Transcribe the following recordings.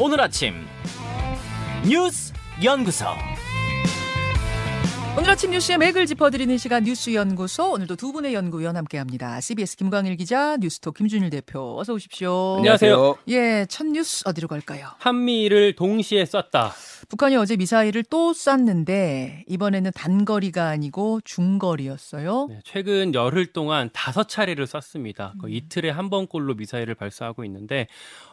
오늘 아침 뉴스 연구소 오늘 아침 뉴스의 맥을 짚어드리는 시간 뉴스 연구소 오늘도 두 분의 연구위원 함께합니다. CBS 김광일 기자, 뉴스톡 김준일 대표 어서 오십시오. 안녕하세요. 예, 첫 뉴스 어디로 갈까요? 한미를 동시에 쐈다. 북한이 어제 미사일을 또 쐈는데 이번에는 단거리가 아니고 중거리였어요. 네, 최근 열흘 동안 다섯 차례를 쐈습니다. 그 이틀에 한 번꼴로 미사일을 발사하고 있는데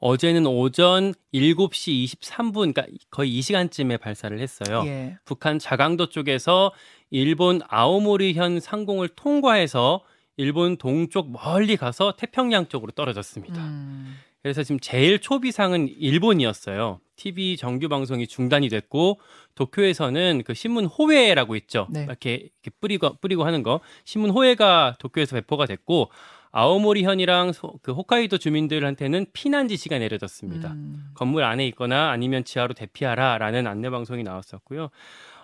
어제는 오전 7시 23분, 그러니까 거의 이 시간쯤에 발사를 했어요. 예. 북한 자강도 쪽에서 일본 아오모리현 상공을 통과해서 일본 동쪽 멀리 가서 태평양 쪽으로 떨어졌습니다. 음, 그래서 지금 제일 초비상은 일본이었어요. TV 정규 방송이 중단이 됐고 도쿄에서는 그 신문 호외라고 있죠. 네. 이렇게, 이렇게 뿌리고 뿌리고 하는 거 신문 호외가 도쿄에서 배포가 됐고 아오모리현이랑 소- 그 홋카이도 주민들한테는 피난 지시가 내려졌습니다. 음, 건물 안에 있거나 아니면 지하로 대피하라라는 안내 방송이 나왔었고요.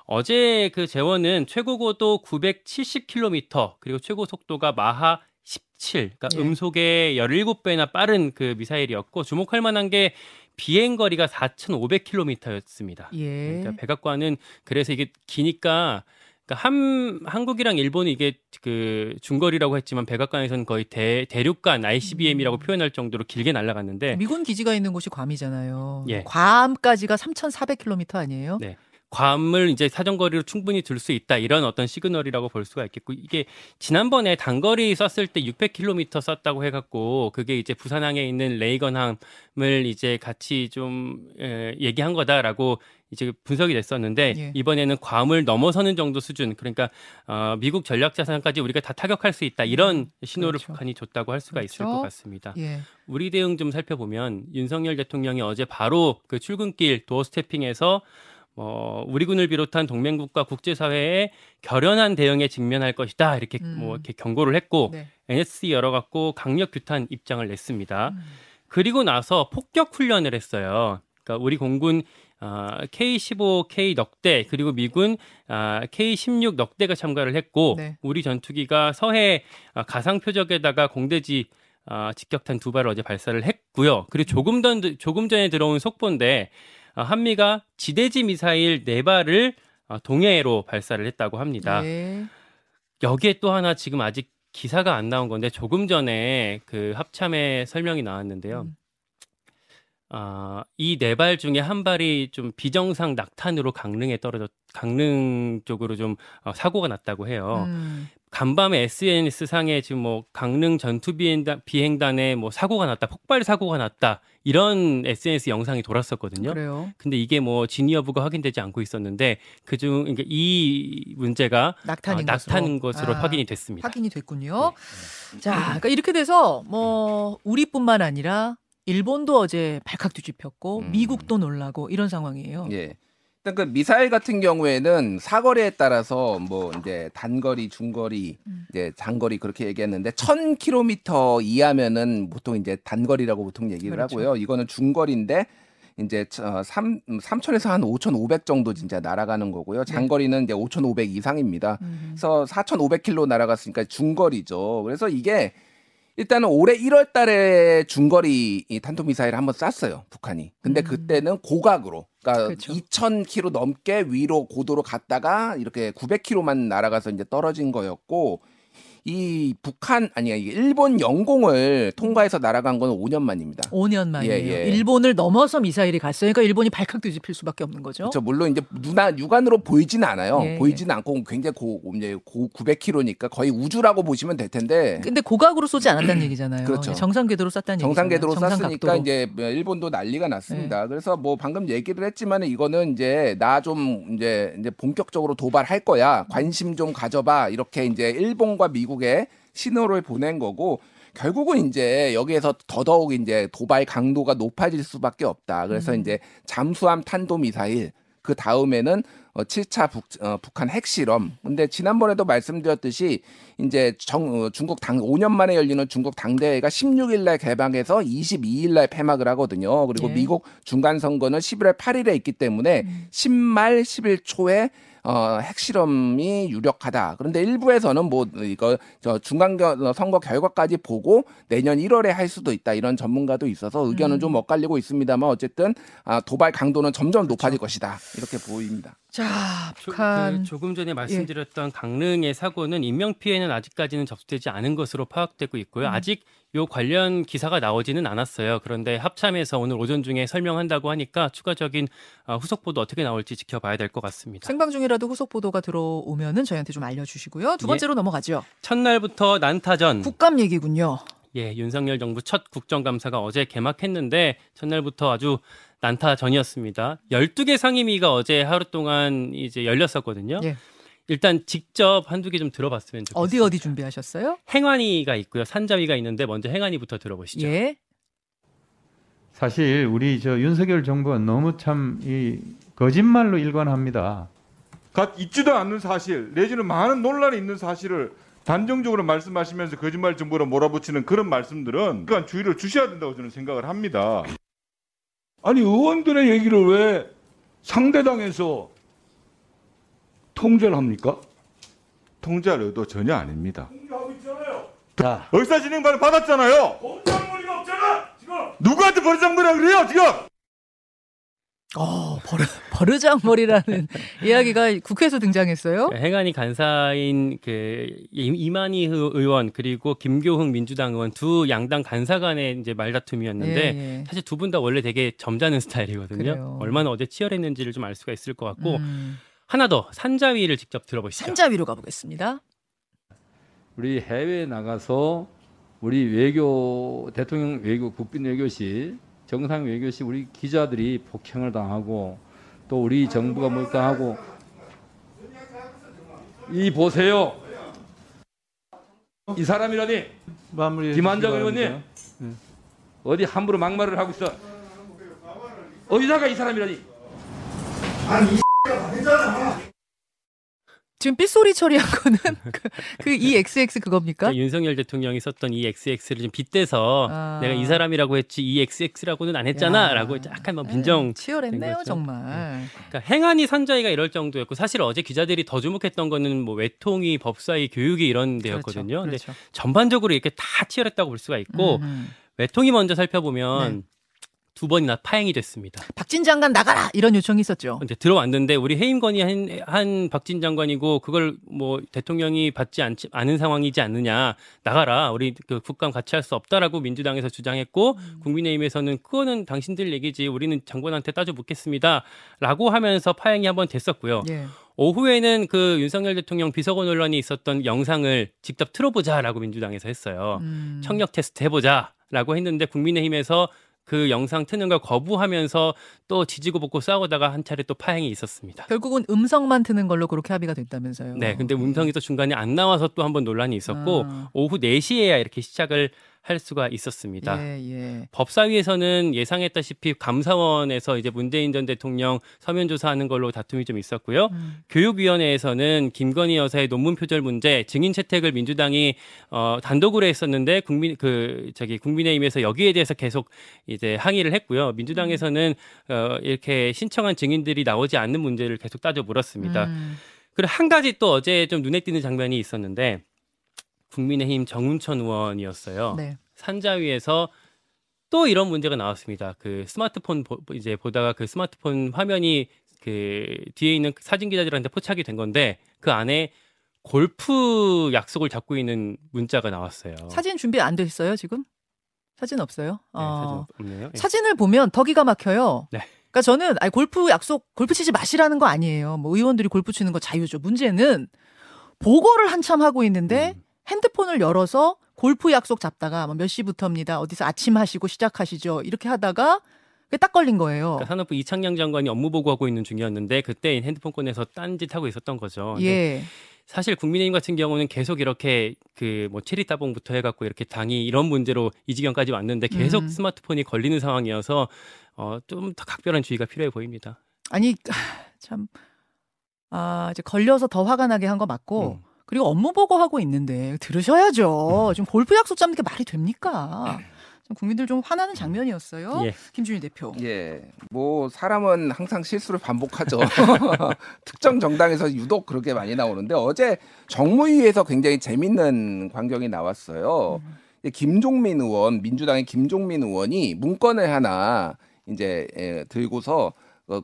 어제 그 재원은 최고 고도 970km 그리고 최고 속도가 마하 17, 그러니까 예. 음속의 17배나 빠른 그 미사일이었고 주목할 만한 게 비행 거리가 4,500km였습니다. 예. 그러니까 백악관은 그래서 이게 기니까 그러니까 한 한국이랑 일본이 이게 그 중거리라고 했지만 백악관에서는 거의 대, 대륙간 ICBM이라고 음. 표현할 정도로 길게 날아갔는데 미군 기지가 있는 곳이 괌이잖아요. 예. 괌까지가 3,400km 아니에요? 네. 괌을 이제 사정거리로 충분히 들 수 있다 이런 어떤 시그널이라고 볼 수가 있겠고 이게 지난번에 단거리 쐈을 때 600km 쐈다고 해갖고 그게 이제 부산항에 있는 레이건함을 이제 같이 좀 에, 얘기한 거다라고 이제 분석이 됐었는데 예. 이번에는 괌을 넘어서는 정도 수준 그러니까 어, 미국 전략 자산까지 우리가 다 타격할 수 있다 이런 신호를 그렇죠. 북한이 줬다고 할 수가 있을 그렇죠. 것 같습니다. 예. 우리 대응 좀 살펴보면 윤석열 대통령이 어제 바로 그 출근길 도어 스태핑에서 뭐 우리 군을 비롯한 동맹국가 국제사회에 결연한 대응에 직면할 것이다 이렇게 음. 뭐 이렇게 경고를 했고 네. NSC 열어갖고 강력 규탄 입장을 냈습니다. 음. 그리고 나서 폭격 훈련을 했어요. 그러니까 우리 공군 아, K-15K 넉대 그리고 미군 아, K-16 넉대가 참가를 했고 네. 우리 전투기가 서해 아, 가상 표적에다가 공대지 아, 직격탄 두 발을 어제 발사를 했고요. 그리고 조금 전 조금 전에 들어온 속보인데 아, 한미가 지대지 미사일 네 발을 아, 동해로 발사를 했다고 합니다. 예. 여기에 또 하나 지금 아직 기사가 안 나온 건데 조금 전에 그 합참에 설명이 나왔는데요. 음. 아, 이네 발 중에 한 발이 좀 비정상 낙탄으로 강릉에 떨어졌 강릉 쪽으로 좀 어, 사고가 났다고 해요. 음. 간밤에 SNS 상에 지금 뭐 강릉 전투 비행단 비행단에 뭐 사고가 났다, 폭발 사고가 났다 이런 SNS 영상이 돌았었거든요. 그래요. 근데 이게 뭐 진위 여부가 확인되지 않고 있었는데 그중 그러니까 이 문제가 낙탄인 아, 것으로. 낙탄인 것으로 아, 확인이 됐습니다. 확인이 됐군요. 자, 그러니까 이렇게 돼서 뭐 우리뿐만 아니라 일본도 어제 발칵 뒤집혔고 음. 미국도 놀라고 이런 상황이에요. 예. 일단 그 미사일 같은 경우에는 사거리에 따라서 뭐 이제 단거리, 중거리, 음. 이제 장거리 그렇게 얘기했는데 1000km 이하면은 보통 이제 단거리라고 보통 얘기를 그렇죠. 하고요. 이거는 중거리인데 이제 3 3000에서 한 5500 정도 진짜 날아가는 거고요. 장거리는 이제 5500 이상입니다. 음. 그래서 4,500km 날아갔으니까 중거리죠. 그래서 이게 일단은 올해 1월 달에 중거리 이 탄도미사일을 한번 쐈어요, 북한이. 근데 음. 그때는 고각으로. 그러니까 그렇죠. 2,000km 넘게 위로 고도로 갔다가 이렇게 900km만 날아가서 이제 떨어진 거였고 이 북한 아니야, 일본 영공을 통과해서 날아간 건 5년 만입니다. 5년 만이에요. 예, 예. 일본을 넘어서 미사일이 갔어요. 그러니까 일본이 발칵 뒤집힐 수밖에 없는 거죠. 그렇죠. 물론 이제 누나 육안으로 보이지는 않아요. 예, 보이지는 않고 굉장히 고 이제 고 900km니까 거의 우주라고 보시면 될 텐데. 근데 고각으로 쏘지 않았다는 얘기잖아요. 그렇죠. 정상 궤도로 쐈다는 정상 얘기잖아요. 궤도로 정상 쐈으니까. 이제 일본도 난리가 네. 났습니다. 그래서 뭐 방금 얘기를 했지만 이거는 이제 나 좀 이제 이제 본격적으로 도발할 거야. 관심 좀 가져봐. 이렇게 이제 일본과 미국 에 신호를 보낸 거고 결국은 이제 여기에서 더더욱 이제 도발 강도가 높아질 수밖에 없다. 그래서 음. 이제 잠수함 탄도 미사일 그 다음에는 어, 7차 북, 어, 북한 핵실험. 근데 지난번에도 말씀드렸듯이 이제 정, 어, 중국 당 5년 만에 열리는 중국 당대회가 16일 날 개방해서 22일 날 폐막을 하거든요. 그리고 예. 미국 중간 선거는 11월 8일에 있기 때문에 음. 10말 11초에 어, 핵실험이 유력하다. 그런데 일부에서는 뭐 이거 저 중간 겨- 선거 결과까지 보고 내년 1월에 할 수도 있다. 이런 전문가도 있어서 의견은 음. 좀 엇갈리고 있습니다만 어쨌든 아, 도발 강도는 점점 높아질 것이다. 이렇게 보입니다. 자, 조, 북한 그 조금 전에 말씀드렸던 강릉의 사고는 인명 피해는 아직까지는 접수되지 않은 것으로 파악되고 있고요. 음. 아직 요 관련 기사가 나오지는 않았어요. 그런데 합참에서 오늘 오전 중에 설명한다고 하니까 추가적인 어, 후속 보도 어떻게 나올지 지켜봐야 될 것 같습니다. 생방 중이라 도 후속 보도가 들어오면은 저희한테 좀 알려주시고요. 두 예. 번째로 넘어가죠. 첫날부터 난타전. 국감 얘기군요. 예, 윤석열 정부 첫 국정감사가 어제 개막했는데 첫날부터 아주 난타전이었습니다. 12개 상임위가 어제 하루 동안 이제 열렸었거든요. 예. 일단 직접 한두 개 좀 들어봤으면 좋겠습니다. 어디 어디 준비하셨어요? 행안위가 있고요. 산자위가 있는데 먼저 행안위부터 들어보시죠. 예. 사실 우리 저 윤석열 정부가 너무 참 이 거짓말로 일관합니다. 각 있지도 않는 사실 내지는 많은 논란이 있는 사실을 단정적으로 말씀하시면서 거짓말 정보로 몰아붙이는 그런 말씀들은 그간 주의를 주셔야 된다고 저는 생각을 합니다. 아니 의원들의 얘기를 왜 상대당에서 통제를 합니까? 통제할 의도 전혀 아닙니다. 자, 의사진행반을 받았잖아요. 공장머리가 없잖아 지금. 누구한테 버르장머리라 그래요 지금? 어, 버르, 버르장머리라는 이야기가 국회에서 등장했어요. 그러니까 행안위 간사인 그 이- 이만희 의- 의원 그리고 김교흥 민주당 의원 두 양당 간사 간의 이제 말다툼이었는데 예, 예. 사실 두 분 다 원래 되게 점잖은 스타일이거든요. 그래요. 얼마나 어제 치열했는지를 좀 알 수가 있을 것 같고 음, 하나 더 산자위를 직접 들어보시죠. 산자위로 가보겠습니다. 우리 해외에 나가서 우리 외교 대통령 외교 국빈 외교실 정상 외교실 우리 기자들이 폭행을 당하고 또 우리 정부가 몰카하고. 이 보세요. 이 사람이라니? 마무리 김한정 의원님. 어디 함부로 막말을 하고 있어? 어디다가 이 사람이라니 지금 삐소리 처리한 거는 그 EXX 그겁니까? 그러니까 윤석열 대통령이 썼던 이 XX를 좀 빗대서 아. 내가 이 사람이라고 했지 이 XX라고는 안 했잖아라고 야. 약간 뭐 빈정 네, 치열했네요, 된 거죠. 정말. 그러니까 행안위 산자위가 이럴 정도였고 사실 어제 기자들이 더 주목했던 거는 뭐 외통위, 법사위, 교육위 이런 데였거든요. 근데 그렇죠. 전반적으로 이렇게 다 치열했다고 볼 수가 있고 음. 외통위 먼저 살펴보면 네. 두 번이나 파행이 됐습니다. 박진 장관 나가라 이런 요청이 있었죠. 이제 들어왔는데 우리 해임 건의한 한 박진 장관이고 그걸 뭐 대통령이 받지 않지, 않은 상황이지 않느냐 나가라 우리 그 국감 같이 할 수 없다라고 민주당에서 주장했고 국민의힘에서는 그거는 당신들 얘기지 우리는 장관한테 따져 묻겠습니다라고 하면서 파행이 한번 됐었고요. 예. 오후에는 그 윤석열 대통령 비서관 논란이 있었던 영상을 직접 틀어보자라고 민주당에서 했어요. 음. 청력 테스트 해보자 라고 했는데 국민의힘에서 그 영상 트는 걸 거부하면서 또 지지고 볶고 싸우다가 한 차례 또 파행이 있었습니다. 결국은 음성만 트는 걸로 그렇게 합의가 됐다면서요. 네, 근데 음성이 또 중간에 안 나와서 또 한 번 논란이 있었고 아. 오후 4시에야 이렇게 시작을 할 수가 있었습니다. 예, 예. 법사위에서는 예상했다시피 감사원에서 이제 문재인 전 대통령 서면 조사하는 걸로 다툼이 좀 있었고요. 음. 교육위원회에서는 김건희 여사의 논문 표절 문제 증인 채택을 민주당이 어 단독으로 했었는데 국민 그 저기 국민의힘에서 여기에 대해서 계속 이제 항의를 했고요. 민주당에서는 어 이렇게 신청한 증인들이 나오지 않는 문제를 계속 따져 물었습니다. 음. 그리고 한 가지 또 어제 좀 눈에 띄는 장면이 있었는데 국민의힘 정운천 의원이었어요. 네. 산자위에서 또 이런 문제가 나왔습니다. 그 스마트폰 보, 이제 보다가 그 스마트폰 화면이 그 뒤에 있는 사진 기자들한테 포착이 된 건데 그 안에 골프 약속을 잡고 있는 문자가 나왔어요. 사진 준비 안 됐어요, 지금? 사진 없어요? 네, 어. 사진 없네요. 예. 사진을 보면 더 기가 막혀요. 네. 그러니까 저는 아니 골프 약속 골프 치지 마시라는 거 아니에요. 뭐 의원들이 골프 치는 거 자유죠. 문제는 보고를 한참 하고 있는데 음. 핸드폰을 열어서 골프 약속 잡다가 뭐 몇 시부터입니다. 어디서 아침 하시고 시작하시죠. 이렇게 하다가 딱 걸린 거예요. 그러니까 산업부 이창양 장관이 업무 보고하고 있는 중이었는데 그때 핸드폰 꺼내서 딴짓 하고 있었던 거죠. 예. 사실 국민의힘 같은 경우는 계속 이렇게 그 뭐 체리 따봉부터 해갖고 이렇게 당이 이런 문제로 이 지경까지 왔는데 계속 음. 스마트폰이 걸리는 상황이어서 어, 좀 더 각별한 주의가 필요해 보입니다. 아니 참 아, 이제 걸려서 더 화가 나게 한 거 맞고 음. 그리고 업무 보고 하고 있는데 들으셔야죠. 지금 골프 약속 잡는 게 말이 됩니까? 좀 국민들 좀 화나는 장면이었어요. 예. 김준일 대표. 예, 뭐 사람은 항상 실수를 반복하죠. 특정 정당에서 유독 그렇게 많이 나오는데 어제 정무위에서 굉장히 재밌는 광경이 나왔어요. 이 김종민 의원, 민주당의 김종민 의원이 문건을 하나 이제 예, 들고서 어,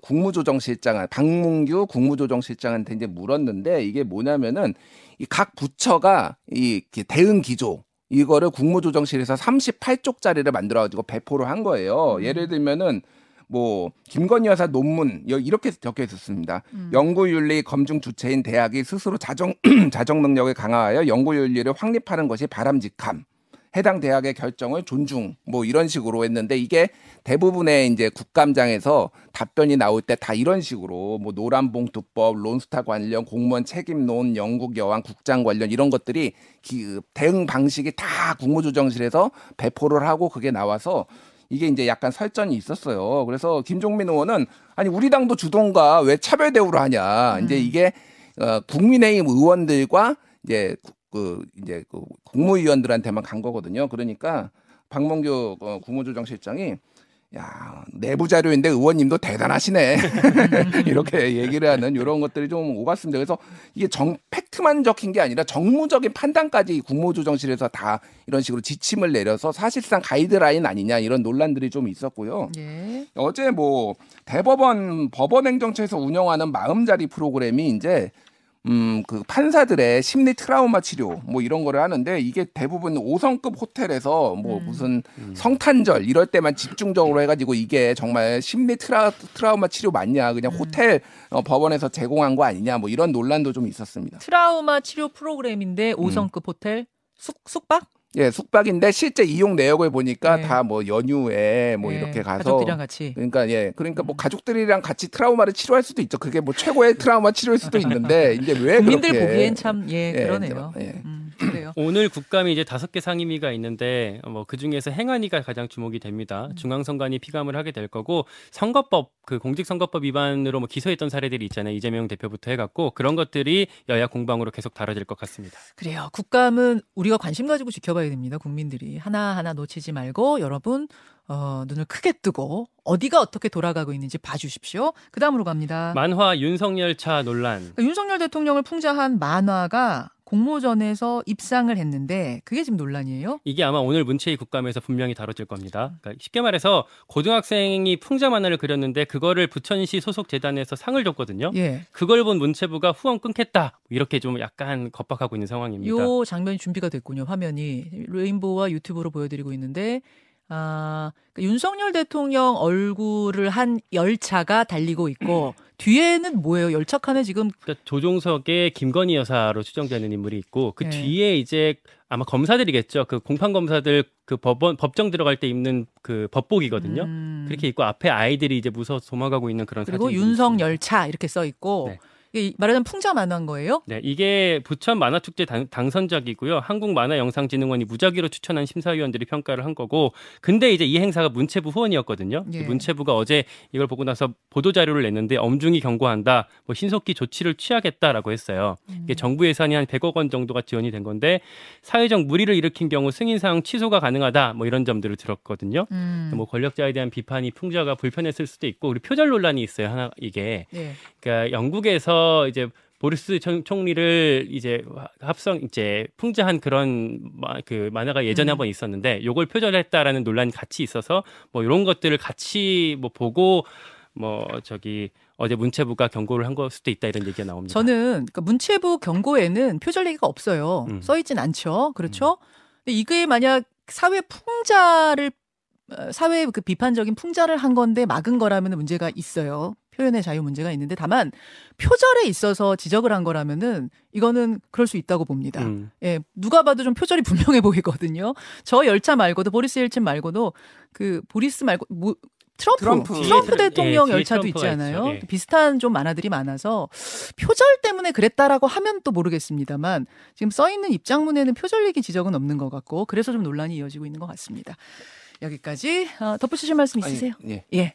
국무조정실장 박문규 국무조정실장한테 이제 물었는데 이게 뭐냐면은 이 각 부처가 이 대응 기조 이거를 국무조정실에서 38쪽짜리를 만들어 가지고 배포를 한 거예요. 예를 들면은 뭐 김건희 여사 논문 여- 이렇게 적혀 있었습니다. 연구윤리 검증 주체인 대학이 스스로 자정 자정 능력을 강화하여 연구윤리를 확립하는 것이 바람직함. 해당 대학의 결정을 존중 뭐 이런 식으로 했는데 이게 대부분의 이제 국감장에서 답변이 나올 때 다 이런 식으로 뭐 노란봉투법, 론스타 관련 공무원 책임론, 영국 여왕 국장 관련 이런 것들이 기, 대응 방식이 다 국무조정실에서 배포를 하고 그게 나와서 이게 이제 약간 설전이 있었어요. 그래서 김종민 의원은 아니 우리 당도 주동가 왜 차별 대우를 하냐. 이제 이게 어, 국민의힘 의원들과 이제 구- 그 이제 그 국무위원들한테만 간 거거든요. 그러니까 박mon규 어, 국무조정실장이 야 내부 자료인데 의원님도 대단하시네 이렇게 얘기를 하는 이런 것들이 좀 오갔습니다. 그래서 이게 정 팩트만 적힌 게 아니라 정무적인 판단까지 국무조정실에서 다 이런 식으로 지침을 내려서 사실상 가이드라인 아니냐 이런 논란들이 좀 있었고요. 예. 어제 뭐 대법원 법원행정처에서 운영하는 마음자리 프로그램이 이제 음 그 판사들의 심리 트라우마 치료 뭐 이런 거를 하는데 이게 대부분 5성급 호텔에서 뭐 무슨 성탄절 이럴 때만 집중적으로 해가지고 이게 정말 심리 트라, 트라우마 치료 맞냐. 그냥 호텔 어, 법원에서 제공한 거 아니냐. 뭐 이런 논란도 좀 있었습니다. 트라우마 치료 프로그램인데 5성급 호텔? 숙 숙박? 예 숙박인데 실제 이용 내역을 보니까 네. 다뭐 연휴에 뭐 예, 이렇게 가서 가족들이랑 같이. 그러니까 예, 그러니까 뭐 가족들이랑 같이 트라우마를 치료할 수도 있죠. 그게 뭐 최고의 트라우마 치료일 수도 있는데 이제 왜 국민들 그렇게 보기엔 참 예, 예, 그러네요. 예. 음. 오늘 국감이 이제 다섯 개 상임위가 있는데 뭐 그 중에서 행안위가 가장 주목이 됩니다. 음. 중앙선관위 피감을 하게 될 거고 선거법 그 공직선거법 위반으로 뭐 기소했던 사례들이 있잖아요. 이재명 대표부터 해갖고 그런 것들이 여야 공방으로 계속 다뤄질 것 같습니다. 그래요. 국감은 우리가 관심 가지고 지켜봐야 됩니다. 국민들이 하나 하나 놓치지 말고 여러분 어, 눈을 크게 뜨고 어디가 어떻게 돌아가고 있는지 봐주십시오. 그 다음으로 갑니다. 만화 윤석열 차 논란. 그러니까 윤석열 대통령을 풍자한 만화가 공모전에서 입상을 했는데 그게 지금 논란이에요. 이게 아마 오늘 문체위 국감에서 분명히 다뤄질 겁니다. 그러니까 쉽게 말해서 고등학생이 풍자 만화를 그렸는데 그거를 부천시 소속 재단에서 상을 줬거든요. 예. 그걸 본 문체부가 후원 끊겠다 이렇게 좀 약간 겁박하고 있는 상황입니다. 요 장면이 준비가 됐군요. 화면이 레인보우와 유튜브로 보여드리고 있는데 아, 그러니까 윤석열 대통령 얼굴을 한 열차가 달리고 있고 뒤에는 뭐예요? 열차 칸에 지금 그러니까 조종석의 김건희 여사로 추정되는 인물이 있고 그 네. 뒤에 이제 아마 검사들이겠죠. 그 공판 검사들 그 법원 법정 들어갈 때 입는 그 법복이거든요. 음, 그렇게 있고 앞에 아이들이 이제 무서워서 도망가고 있는 그런 그리고 윤석열차 이렇게 써 있고 네. 말하자면 풍자 만화인 거예요. 네, 이게 부천 만화축제 당, 당선작이고요. 한국만화영상진흥원이 무작위로 추천한 심사위원들이 평가를 한 거고, 근데 이제 이 행사가 문체부 후원이었거든요. 예. 문체부가 어제 이걸 보고 나서 보도 자료를 냈는데 엄중히 경고한다, 뭐 신속히 조치를 취하겠다라고 했어요. 음. 이게 정부 예산이 한 100억 원 정도가 지원이 된 건데 사회적 무리를 일으킨 경우 승인상 취소가 가능하다, 뭐 이런 점들을 들었거든요. 음. 뭐 권력자에 대한 비판이 풍자가 불편했을 수도 있고, 그리고 표절 논란이 있어요. 하나 이게. 네. 그러니까 영국에서 이제 보리스 총- 총리를 이제 합성 이제 풍자한 그런 마- 그 만화가 예전에 음. 한번 있었는데 요걸 표절했다라는 논란이 같이 있어서 뭐 이런 것들을 같이 뭐 보고 뭐 저기 어제 문체부가 경고를 한 걸 수도 있다 이런 얘기가 나옵니다. 저는 그러니까 문체부 경고에는 표절 얘기가 없어요. 음. 써 있진 않죠. 그렇죠? 근데 이게 만약 사회 풍자를 어, 사회 그 비판적인 풍자를 한 건데 막은 거라면 문제가 있어요. 표현의 자유 문제가 있는데 다만 표절에 있어서 지적을 한 거라면은 이거는 그럴 수 있다고 봅니다. 음. 예, 누가 봐도 좀 표절이 분명해 보이거든요. 저 열차 말고도 보리스 옐친 말고도 그 보리스 말고 뭐 트럼프 트럼프. 트럼프, 뒤에 대통령 뒤에 열차도 있잖아요. 있죠. 예. 비슷한 좀 만화들이 많아서 표절 때문에 그랬다라고 하면 또 모르겠습니다만 지금 써 있는 입장문에는 표절 얘기 지적은 없는 것 같고 그래서 좀 논란이 이어지고 있는 것 같습니다. 여기까지 어, 덧붙이실 말씀 있으세요? 예. 예,